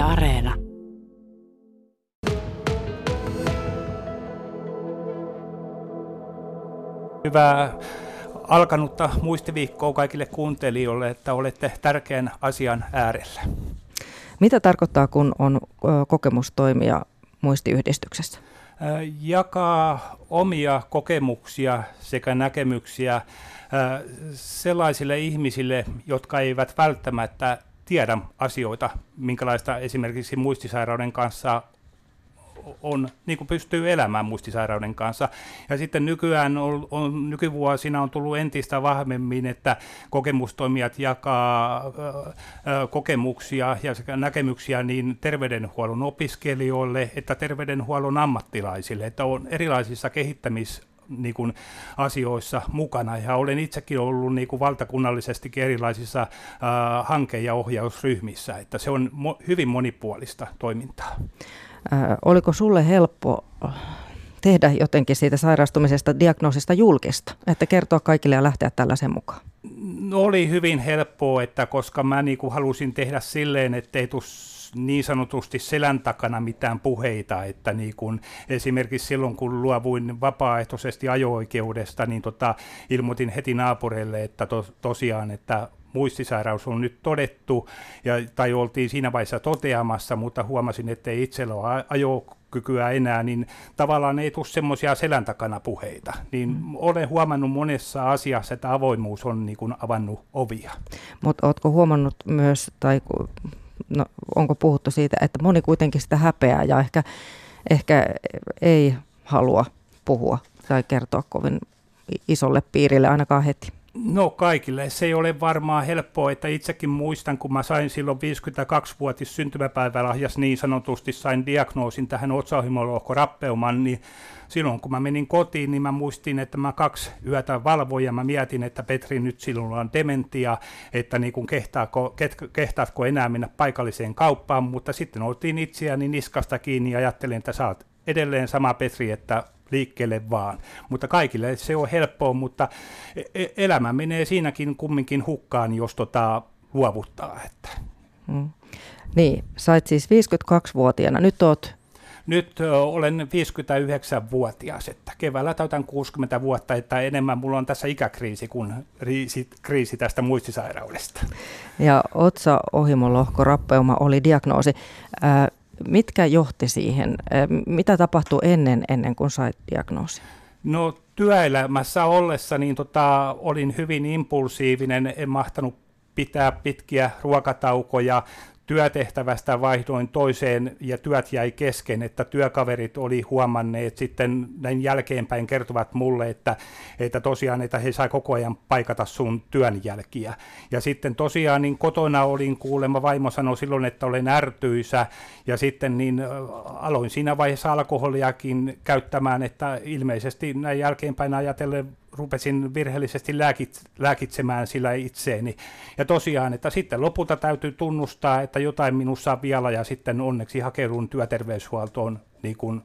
Yle Areena. Hyvää alkanutta muistiviikkoa kaikille kuuntelijoille, että olette tärkeän asian äärellä. Mitä tarkoittaa, kun on kokemus toimia muistiyhdistyksessä? Jakaa omia kokemuksia sekä näkemyksiä sellaisille ihmisille, jotka eivät välttämättä tiedä asioita, minkälaista esimerkiksi muistisairauden kanssa on, niin kuin pystyy elämään muistisairauden kanssa. Ja sitten nykyään on, on, nykyvuosina on tullut entistä vahvemmin, että kokemustoimijat jakaa ö, kokemuksia ja näkemyksiä niin terveydenhuollon opiskelijoille että terveydenhuollon ammattilaisille, että on erilaisissa kehittämis niin kuin, asioissa mukana. Ja olen itsekin ollut niin kuin, valtakunnallisesti erilaisissa äh, hanke- ja ohjausryhmissä, että se on mo- hyvin monipuolista toimintaa. Äh, oliko sulle helppo tehdä jotenkin siitä sairastumisesta, diagnoosista julkista, että kertoa kaikille ja lähteä tällaisen mukaan? Oli hyvin helppoa, että koska mä niin kuin halusin tehdä silleen, ettei tule niin sanotusti selän takana mitään puheita, että niin kun esimerkiksi silloin kun luovuin vapaaehtoisesti ajo-oikeudesta, niin tota, ilmoitin heti naapureille, että to, tosiaan, että muistisairaus on nyt todettu, ja, tai oltiin siinä vaiheessa toteamassa, mutta huomasin, että ei itsellä ole ajokykyä enää, niin tavallaan ei tule semmoisia selän takana puheita. Niin mm. olen huomannut monessa asiassa, että avoimuus on niin kuin avannut ovia. Mutta oletko huomannut myös, tai no, onko puhuttu siitä, että moni kuitenkin sitä häpeää ja ehkä, ehkä ei halua puhua tai kertoa kovin isolle piirille ainakaan heti? No kaikille. Se ei ole varmaan helppoa, että itsekin muistan, kun mä sain silloin 52-vuotis syntymäpäivälahjas niin sanotusti, sain diagnoosin tähän otsaohimolohkorappeuman, niin silloin kun mä menin kotiin, niin mä muistin, että mä kaksi yötä valvoin ja mä mietin, että Petri nyt sinulla on dementia, että niin kuin kehtaako, kehtaatko enää mennä paikalliseen kauppaan, mutta sitten oltiin itseäni niskasta kiinni ja ajattelin, että sä oot edelleen sama Petri, että liikkeelle vaan. Mutta kaikille se on helppoa, mutta e-, e-, elämä menee siinäkin kumminkin hukkaan, jos tota luovuttaa. Että. Hmm. Niin, sait siis 52-vuotiaana, nyt oot nyt olen 59-vuotias, että keväällä täytän 60 vuotta, että enemmän mulla on tässä ikäkriisi kuin kriisi, kriisi tästä muistisairaudesta. Ja otsa ohimolohko rappeuma oli diagnoosi. Ää, mitkä johti siihen? Mitä tapahtui ennen, ennen kuin sait diagnoosin? No työelämässä ollessa niin tota, olin hyvin impulsiivinen, en mahtanut pitää pitkiä ruokataukoja, työtehtävästä vaihdoin toiseen ja työt jäi kesken, että työkaverit oli huomanneet sitten näin jälkeenpäin kertovat mulle, että, että tosiaan, että he sai koko ajan paikata sun työn jälkiä. Ja sitten tosiaan niin kotona olin kuulemma, vaimo sanoi silloin, että olen ärtyisä ja sitten niin aloin siinä vaiheessa alkoholiakin käyttämään, että ilmeisesti näin jälkeenpäin ajatellen rupesin virheellisesti lääkit, lääkitsemään sillä itseeni. Ja tosiaan, että sitten lopulta täytyy tunnustaa, että jotain minussa on vielä ja sitten onneksi hakeudun työterveyshuoltoon niin kuin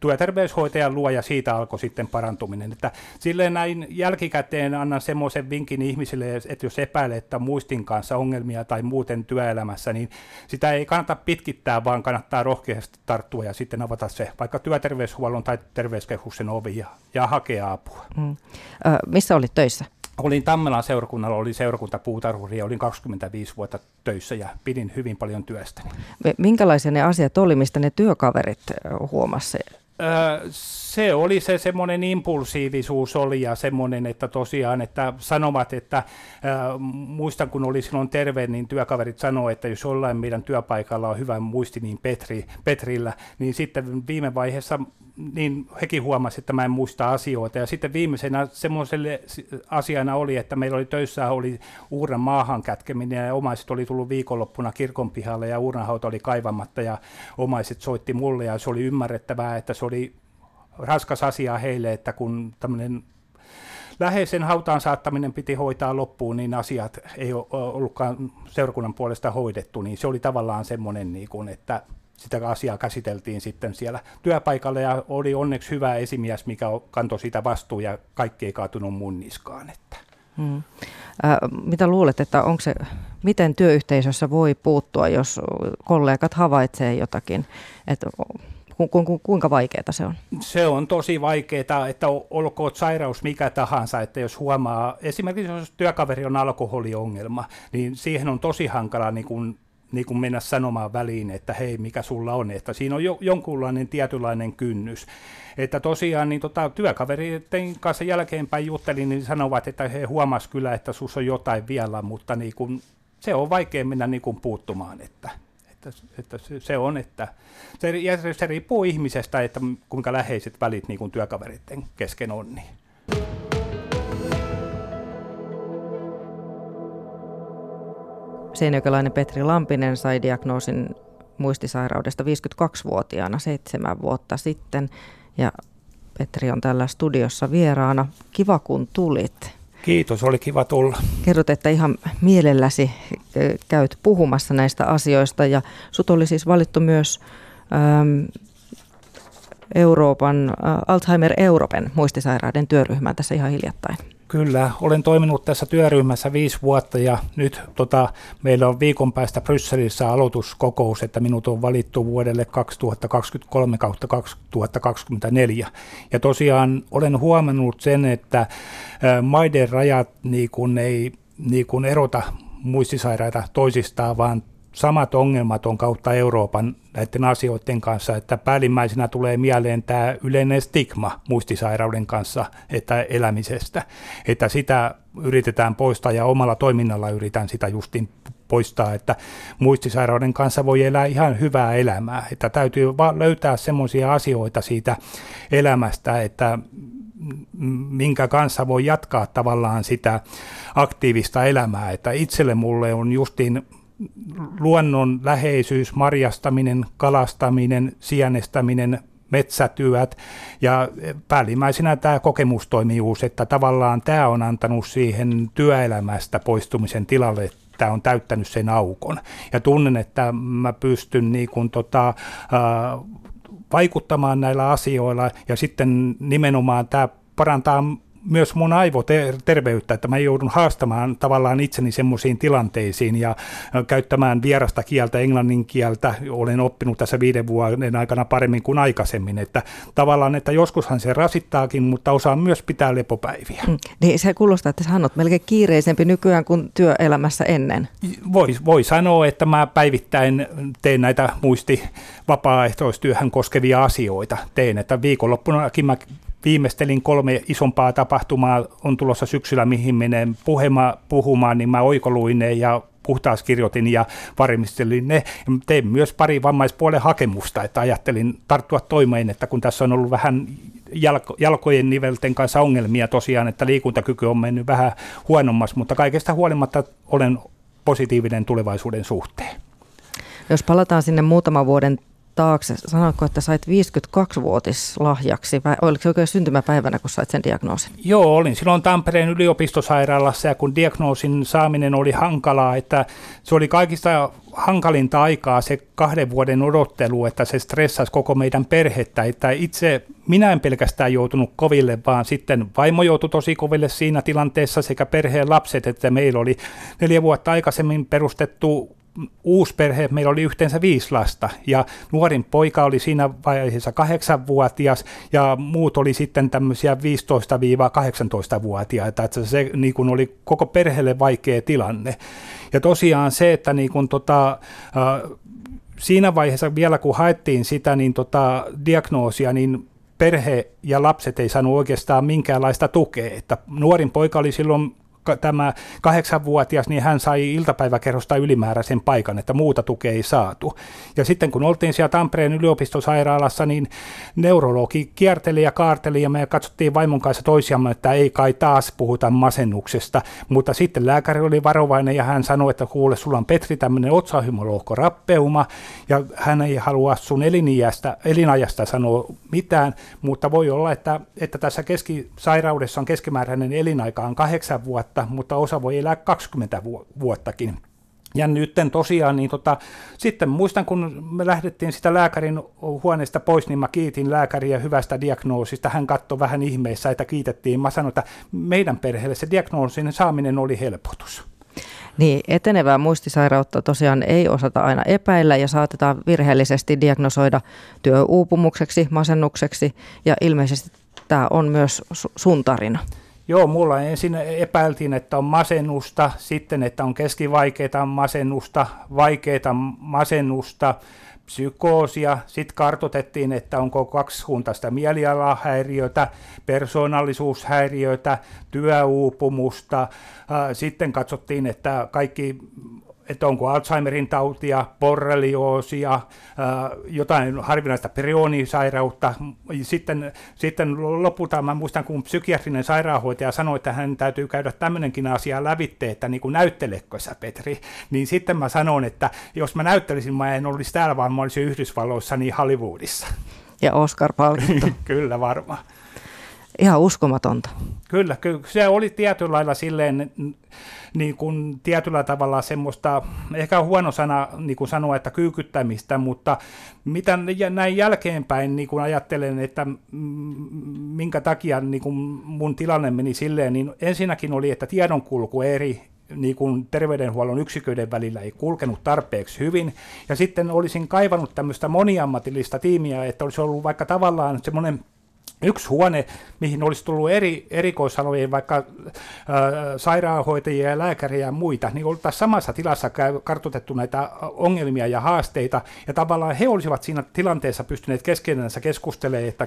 työterveyshoitajan luo ja siitä alkoi sitten parantuminen. Että silleen näin jälkikäteen annan semmoisen vinkin ihmisille, että jos epäilee, että muistin kanssa ongelmia tai muuten työelämässä, niin sitä ei kannata pitkittää, vaan kannattaa rohkeasti tarttua ja sitten avata se vaikka työterveyshuollon tai terveyskeskuksen ovi ja, ja hakea apua. Mm. Ö, missä olit töissä? Olin Tammelan seurakunnalla, olin seurakuntapuutarhuri ja olin 25 vuotta töissä ja pidin hyvin paljon työstäni. Minkälaisia ne asiat oli, mistä ne työkaverit huomasivat? se oli se semmoinen impulsiivisuus oli ja semmoinen, että tosiaan, että sanomat, että muistan kun oli silloin terve, niin työkaverit sanoivat, että jos jollain meidän työpaikalla on hyvä muisti, niin Petri, Petrillä, niin sitten viime vaiheessa niin hekin huomasivat, että mä en muista asioita. Ja sitten viimeisenä semmoiselle asiana oli, että meillä oli töissä oli uuran maahan kätkeminen ja omaiset oli tullut viikonloppuna kirkon pihalle ja uuranhauta oli kaivamatta ja omaiset soitti mulle ja se oli ymmärrettävää, että se oli raskas asia heille, että kun tämmöinen läheisen hautaan saattaminen piti hoitaa loppuun, niin asiat ei ollutkaan seurakunnan puolesta hoidettu, niin se oli tavallaan semmoinen, niin kuin, että sitä asiaa käsiteltiin sitten siellä työpaikalla ja oli onneksi hyvä esimies, mikä kantoi sitä vastuun ja kaikki ei kaatunut mun niskaan. Että. Hmm. Äh, mitä luulet, että onko se, miten työyhteisössä voi puuttua, jos kollegat havaitsee jotakin, että ku, ku, ku, kuinka vaikeaa se on? Se on tosi vaikeaa, että olkoon sairaus mikä tahansa, että jos huomaa, esimerkiksi jos työkaveri on alkoholiongelma, niin siihen on tosi hankala niin kuin niin kuin mennä sanomaan väliin, että hei, mikä sulla on, että siinä on jo, jonkunlainen tietynlainen kynnys. Että tosiaan niin tota, työkaverien kanssa jälkeenpäin juttelin, niin sanovat, että he huomas kyllä, että sus on jotain vielä, mutta niin kuin, se on vaikea mennä niin kuin puuttumaan, että, että, että se on, että se, se riippuu ihmisestä, että kuinka läheiset välit niin kuin työkaveritten kesken on. Niin. Seinäjokilainen Petri Lampinen sai diagnoosin muistisairaudesta 52-vuotiaana seitsemän vuotta sitten. Ja Petri on tällä studiossa vieraana. Kiva kun tulit. Kiitos, oli kiva tulla. Kerrot, että ihan mielelläsi käyt puhumassa näistä asioista ja sut oli siis valittu myös ähm, Euroopan, äh, Alzheimer Euroopan muistisairaiden työryhmään tässä ihan hiljattain. Kyllä, olen toiminut tässä työryhmässä viisi vuotta ja nyt tota, meillä on viikon päästä Brysselissä aloituskokous, että minut on valittu vuodelle 2023-2024. Ja tosiaan olen huomannut sen, että maiden rajat niin kun ei niin kun erota muistisairaita toisistaan, vaan samat ongelmat on kautta Euroopan näiden asioiden kanssa, että päällimmäisenä tulee mieleen tämä yleinen stigma muistisairauden kanssa, että elämisestä, että sitä yritetään poistaa ja omalla toiminnalla yritän sitä justin poistaa, että muistisairauden kanssa voi elää ihan hyvää elämää, että täytyy vaan löytää semmoisia asioita siitä elämästä, että minkä kanssa voi jatkaa tavallaan sitä aktiivista elämää, että itselle mulle on justin luonnon läheisyys, marjastaminen, kalastaminen, sienestäminen, metsätyöt ja päällimmäisenä tämä kokemustoimijuus, että tavallaan tämä on antanut siihen työelämästä poistumisen tilalle, tämä on täyttänyt sen aukon. Ja tunnen, että mä pystyn niin kuin tota, vaikuttamaan näillä asioilla ja sitten nimenomaan tämä parantaa myös mun aivoterveyttä, että mä joudun haastamaan tavallaan itseni semmoisiin tilanteisiin ja käyttämään vierasta kieltä, englannin kieltä. Olen oppinut tässä viiden vuoden aikana paremmin kuin aikaisemmin, että tavallaan, että joskushan se rasittaakin, mutta osaan myös pitää lepopäiviä. Mm, niin se kuulostaa, että sä melkein kiireisempi nykyään kuin työelämässä ennen. Voi, voi sanoa, että mä päivittäin teen näitä muisti vapaaehtoistyöhön koskevia asioita. Teen, että viikonloppunakin mä viimeistelin kolme isompaa tapahtumaa, on tulossa syksyllä, mihin menen puhuma, puhumaan, niin mä oikoluin ne ja puhtaas kirjoitin ja varmistelin ne. Tein myös pari vammaispuolen hakemusta, että ajattelin tarttua toimeen, että kun tässä on ollut vähän jalko, jalkojen nivelten kanssa ongelmia tosiaan, että liikuntakyky on mennyt vähän huonommas, mutta kaikesta huolimatta olen positiivinen tulevaisuuden suhteen. Jos palataan sinne muutaman vuoden taakse. Sanoitko, että sait 52-vuotislahjaksi vai oliko se oikein syntymäpäivänä, kun sait sen diagnoosin? Joo, olin silloin Tampereen yliopistosairaalassa ja kun diagnoosin saaminen oli hankalaa, että se oli kaikista hankalinta aikaa se kahden vuoden odottelu, että se stressasi koko meidän perhettä, että itse minä en pelkästään joutunut koville, vaan sitten vaimo joutui tosi koville siinä tilanteessa sekä perheen lapset, että meillä oli neljä vuotta aikaisemmin perustettu uusi perhe, meillä oli yhteensä viisi lasta ja nuorin poika oli siinä vaiheessa kahdeksanvuotias ja muut oli sitten tämmöisiä 15-18-vuotiaita, että se niin kuin oli koko perheelle vaikea tilanne. Ja tosiaan se, että niin kuin tota, siinä vaiheessa vielä kun haettiin sitä niin tota, diagnoosia, niin perhe ja lapset ei saanut oikeastaan minkäänlaista tukea. Että nuorin poika oli silloin tämä kahdeksanvuotias, niin hän sai iltapäiväkerrosta ylimääräisen paikan, että muuta tukea ei saatu. Ja sitten kun oltiin siellä Tampereen yliopistosairaalassa, niin neurologi kierteli ja kaarteli ja me katsottiin vaimon kanssa toisiamme, että ei kai taas puhuta masennuksesta. Mutta sitten lääkäri oli varovainen ja hän sanoi, että kuule, sulla on Petri tämmöinen rappeuma ja hän ei halua sun elinajasta, elinajasta sanoa mitään, mutta voi olla, että, että tässä keskisairaudessa on keskimääräinen elinaika on kahdeksan vuotta, mutta osa voi elää 20 vuottakin. ja nyt tosiaan, niin tota, sitten muistan, kun me lähdettiin sitä lääkärin huoneesta pois, niin mä kiitin lääkäriä hyvästä diagnoosista. Hän katsoi vähän ihmeessä, että kiitettiin. Mä sanoin, että meidän perheelle se diagnoosin saaminen oli helpotus. Niin, etenevää muistisairautta tosiaan ei osata aina epäillä ja saatetaan virheellisesti diagnosoida työuupumukseksi, masennukseksi ja ilmeisesti tämä on myös sun tarina. Joo, mulla ensin epäiltiin, että on masennusta, sitten että on keskivaikeita masennusta, vaikeita masennusta, psykoosia, sitten kartotettiin, että onko kaksisuuntaista mielialahäiriötä, persoonallisuushäiriötä, työuupumusta, sitten katsottiin, että kaikki että onko Alzheimerin tautia, borrelioosia, jotain harvinaista perionisairautta. Sitten, sitten lopulta mä muistan, kun psykiatrinen sairaanhoitaja sanoi, että hän täytyy käydä tämmöinenkin asia lävitte, että niin kuin näyttelekö sä Petri, niin sitten mä sanon, että jos mä näyttelisin, mä en olisi täällä, vaan mä olisin Yhdysvalloissa, niin Hollywoodissa. Ja Oscar-palkinto. Kyllä varmaan. Ihan uskomatonta. Kyllä, kyllä, se oli tietyllä lailla silleen, niin kuin tietyllä tavalla semmoista, ehkä on huono sana niin kuin sanoa, että kyykyttämistä, mutta mitä näin jälkeenpäin niin kuin ajattelen, että minkä takia niin kuin mun tilanne meni silleen, niin ensinnäkin oli, että tiedonkulku eri niin kuin terveydenhuollon yksiköiden välillä ei kulkenut tarpeeksi hyvin. Ja sitten olisin kaivannut tämmöistä moniammatillista tiimiä, että olisi ollut vaikka tavallaan semmoinen yksi huone, mihin olisi tullut eri erikoisalojen, vaikka äh, sairaanhoitajia ja lääkäriä ja muita, niin oltaisiin samassa tilassa kartoitettu näitä ongelmia ja haasteita, ja tavallaan he olisivat siinä tilanteessa pystyneet keskenänsä keskustelemaan, että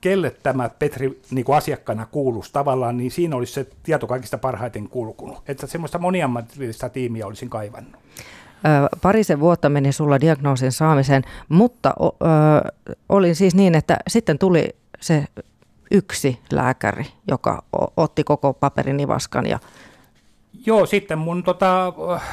kelle tämä Petri niin kuin asiakkaana kuuluisi tavallaan, niin siinä olisi se tieto kaikista parhaiten kulkunut. Että semmoista moniammatillista tiimiä olisin kaivannut. Parisen vuotta meni sulla diagnoosin saamiseen, mutta ö, oli siis niin, että sitten tuli se yksi lääkäri, joka otti koko paperinivaskan ja Joo, sitten mun tota,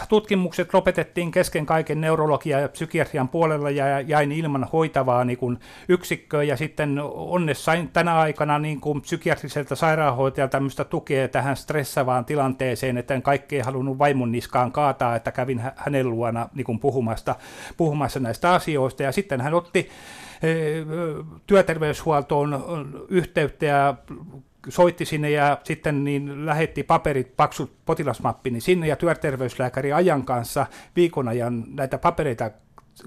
tutkimukset lopetettiin kesken kaiken neurologia ja psykiatrian puolella ja jäin ilman hoitavaa niin kun yksikköä. Ja sitten onneksi sain tänä aikana niin kun psykiatriselta sairaanhoitajalta tämmöistä tukea tähän stressavaan tilanteeseen, että en kaikkea halunnut vaimon niskaan kaataa, että kävin hänen luona niin kun puhumasta, puhumassa näistä asioista. Ja sitten hän otti työterveyshuoltoon yhteyttä ja soitti sinne ja sitten niin lähetti paperit, paksut potilasmappi niin sinne ja työterveyslääkäri ajan kanssa viikon ajan näitä papereita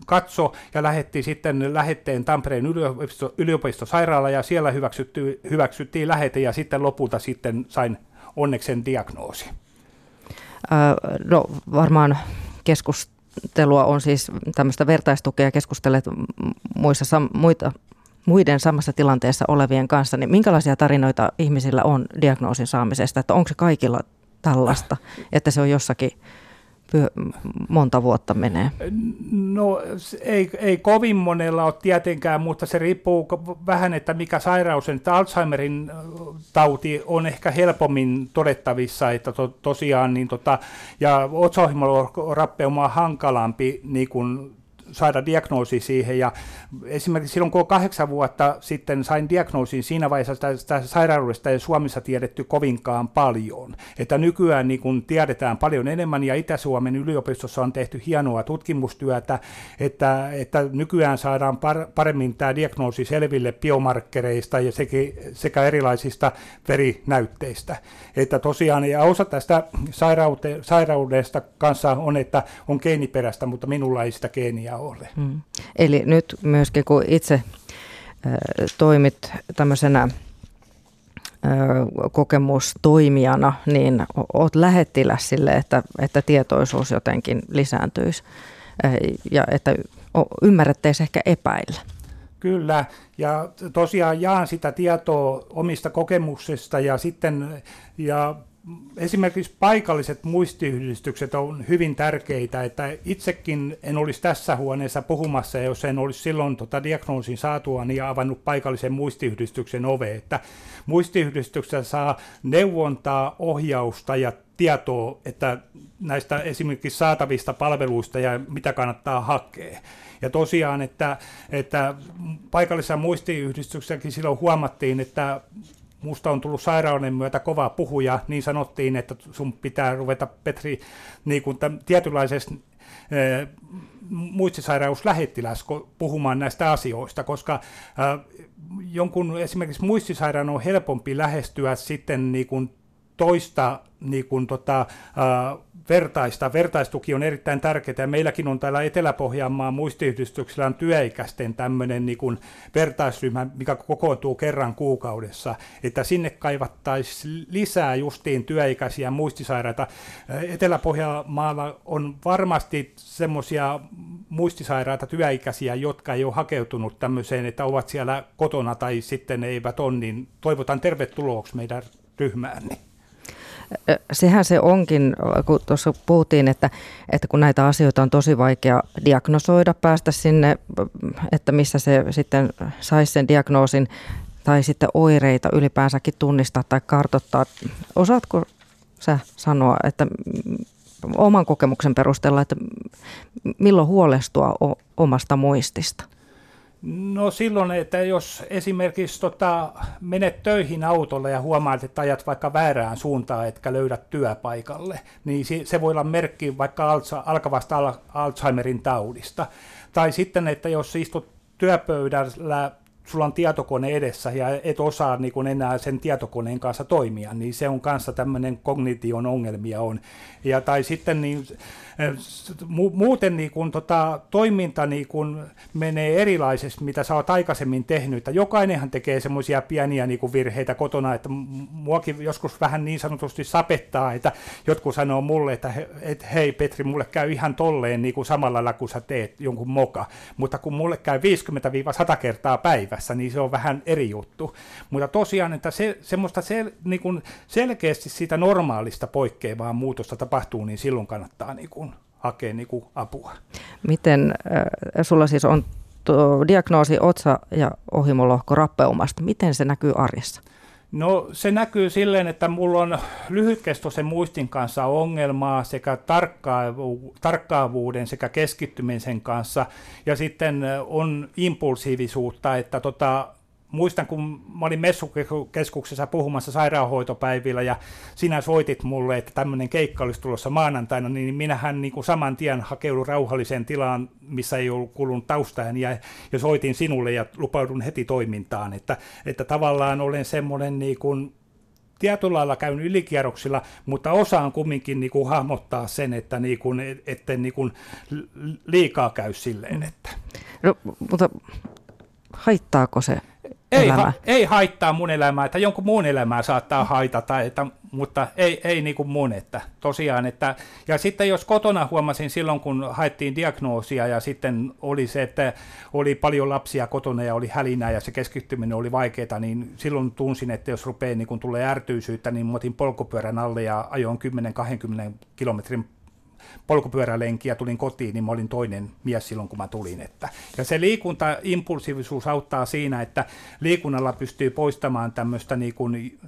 katso ja lähetti sitten lähetteen Tampereen yliopisto, yliopistosairaala ja siellä hyväksyttiin, hyväksyttiin lähete ja sitten lopulta sitten sain onneksen diagnoosi. no varmaan keskus, keskustelua on siis tämmöistä vertaistukea keskustelleet muissa, muita, muiden samassa tilanteessa olevien kanssa, niin minkälaisia tarinoita ihmisillä on diagnoosin saamisesta, että onko se kaikilla tällaista, että se on jossakin monta vuotta menee? No ei, ei kovin monella ole tietenkään, mutta se riippuu vähän, että mikä sairaus on. Että Alzheimerin tauti on ehkä helpommin todettavissa, että to, tosiaan, niin tota, ja otsohimolorappeuma on hankalampi niin kuin saada diagnoosi siihen. Ja esimerkiksi silloin, kun kahdeksan vuotta sitten sain diagnoosin, siinä vaiheessa sitä sairaudesta ei Suomessa tiedetty kovinkaan paljon. Että nykyään niin kun tiedetään paljon enemmän, ja Itä-Suomen yliopistossa on tehty hienoa tutkimustyötä, että, että nykyään saadaan par, paremmin tämä diagnoosi selville biomarkkereista ja sekä, sekä erilaisista verinäytteistä. Että tosiaan, ja osa tästä sairaude, sairaudesta kanssa on, että on geeniperäistä, mutta minulla ei sitä geeniä. Hmm. Eli nyt myöskin kun itse toimit tämmöisenä kokemustoimijana, niin olet lähettiläs sille, että, että tietoisuus jotenkin lisääntyisi ja että ymmärrettäisiin ehkä epäillä. Kyllä, ja tosiaan jaan sitä tietoa omista kokemuksista ja sitten ja esimerkiksi paikalliset muistiyhdistykset on hyvin tärkeitä, että itsekin en olisi tässä huoneessa puhumassa, jos en olisi silloin tota diagnoosin saatua niin avannut paikallisen muistiyhdistyksen ove, että muistiyhdistyksestä saa neuvontaa, ohjausta ja tietoa, että näistä esimerkiksi saatavista palveluista ja mitä kannattaa hakea. Ja tosiaan, että, että paikallisessa muistiyhdistyksessäkin silloin huomattiin, että musta on tullut sairauden myötä kova puhuja, niin sanottiin, että sun pitää ruveta, Petri, niin kuin tämän, tietynlaisesta muistisairauslähettiläs puhumaan näistä asioista, koska jonkun esimerkiksi muistisairaan on helpompi lähestyä sitten niin kuin toista niin kuin tota, vertaista. Vertaistuki on erittäin tärkeää meilläkin on täällä Etelä-Pohjanmaan muistiyhdistyksellä on työikäisten tämmöinen niin kuin vertaisryhmä, mikä kokoontuu kerran kuukaudessa, että sinne kaivattaisiin lisää justiin työikäisiä muistisairaita. Etelä-Pohjanmaalla on varmasti semmoisia muistisairaita työikäisiä, jotka ei ole hakeutunut tämmöiseen, että ovat siellä kotona tai sitten eivät ole, niin toivotan tervetulooksi meidän ryhmään. Sehän se onkin, kun tuossa puhuttiin, että, että kun näitä asioita on tosi vaikea diagnosoida, päästä sinne, että missä se sitten saisi sen diagnoosin tai sitten oireita ylipäänsäkin tunnistaa tai kartottaa. Osaatko sä sanoa, että oman kokemuksen perusteella, että milloin huolestua omasta muistista? No silloin, että jos esimerkiksi tota, menet töihin autolla ja huomaat, että ajat vaikka väärään suuntaan, etkä löydät työpaikalle, niin se voi olla merkki vaikka alkavasta Alzheimerin taudista. Tai sitten, että jos istut työpöydällä sulla on tietokone edessä ja et osaa niin kuin enää sen tietokoneen kanssa toimia, niin se on kanssa tämmöinen kognition ongelmia on. Ja, tai sitten niin, muuten niin kuin, tota, toiminta niin kuin menee erilaisesti, mitä sä oot aikaisemmin tehnyt. Että jokainenhan tekee semmoisia pieniä niin kuin virheitä kotona, että muakin joskus vähän niin sanotusti sapettaa, että jotkut sanoo mulle, että he, et, hei Petri, mulle käy ihan tolleen niin kuin samalla lailla, kun sä teet jonkun moka. Mutta kun mulle käy 50-100 kertaa päivässä, niin se on vähän eri juttu. Mutta tosiaan, että se, semmoista sel, niin kuin selkeästi siitä normaalista poikkeavaa muutosta tapahtuu, niin silloin kannattaa niin kuin hakea niin kuin apua. Miten äh, sulla siis on tuo diagnoosi otsa- ja ohimolohko rappeumasta, miten se näkyy arjessa? No se näkyy silleen, että mulla on lyhytkestoisen muistin kanssa ongelmaa sekä tarkkaavu, tarkkaavuuden sekä keskittymisen kanssa. Ja sitten on impulsiivisuutta, että tota, muistan, kun mä olin messukeskuksessa puhumassa sairaanhoitopäivillä ja sinä soitit mulle, että tämmöinen keikka olisi tulossa maanantaina, niin minähän niin kuin saman tien hakeudun rauhalliseen tilaan, missä ei ollut kulunut taustaan ja, ja soitin sinulle ja lupaudun heti toimintaan, että, että tavallaan olen semmoinen niin kuin tietyllä lailla käyn ylikierroksilla, mutta osaan kumminkin niin kuin hahmottaa sen, että niin kuin, etten niin kuin liikaa käy silleen. Että. No, mutta haittaako se ei, ha, ei haittaa mun elämää, että jonkun muun elämää saattaa haitata, että, mutta ei, ei niin kuin mun, että tosiaan, että, ja sitten jos kotona huomasin silloin, kun haettiin diagnoosia ja sitten oli se, että oli paljon lapsia kotona ja oli hälinää ja se keskittyminen oli vaikeaa, niin silloin tunsin, että jos rupeaa niin kun tulee ärtyisyyttä, niin otin polkupyörän alle ja ajoin 10-20 kilometrin polkupyörälenki ja tulin kotiin, niin mä olin toinen mies silloin, kun mä tulin. Että. Ja se liikunta, impulsiivisuus auttaa siinä, että liikunnalla pystyy poistamaan tämmöistä niin kuin,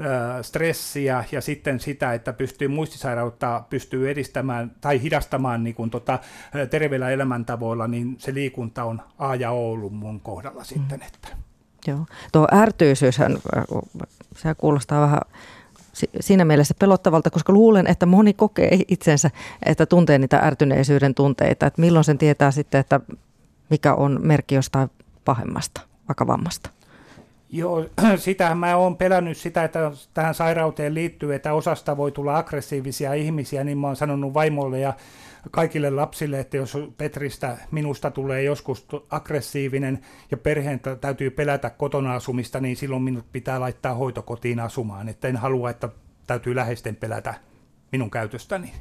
äh, stressiä ja sitten sitä, että pystyy muistisairautta pystyy edistämään tai hidastamaan niin kuin, tota, terveillä elämäntavoilla, niin se liikunta on A ja O ollut mun kohdalla sitten. Mm. Että. Joo. Tuo ärtyisyyshän, se kuulostaa vähän siinä mielessä pelottavalta, koska luulen, että moni kokee itsensä, että tuntee niitä ärtyneisyyden tunteita, että milloin sen tietää sitten, että mikä on merkki jostain pahemmasta, vakavammasta. Joo, sitähän mä oon pelännyt sitä, että tähän sairauteen liittyy, että osasta voi tulla aggressiivisia ihmisiä, niin mä oon sanonut vaimolle ja kaikille lapsille, että jos Petristä minusta tulee joskus aggressiivinen ja perheen täytyy pelätä kotona asumista, niin silloin minut pitää laittaa hoitokotiin asumaan. Että en halua, että täytyy läheisten pelätä minun käytöstäni.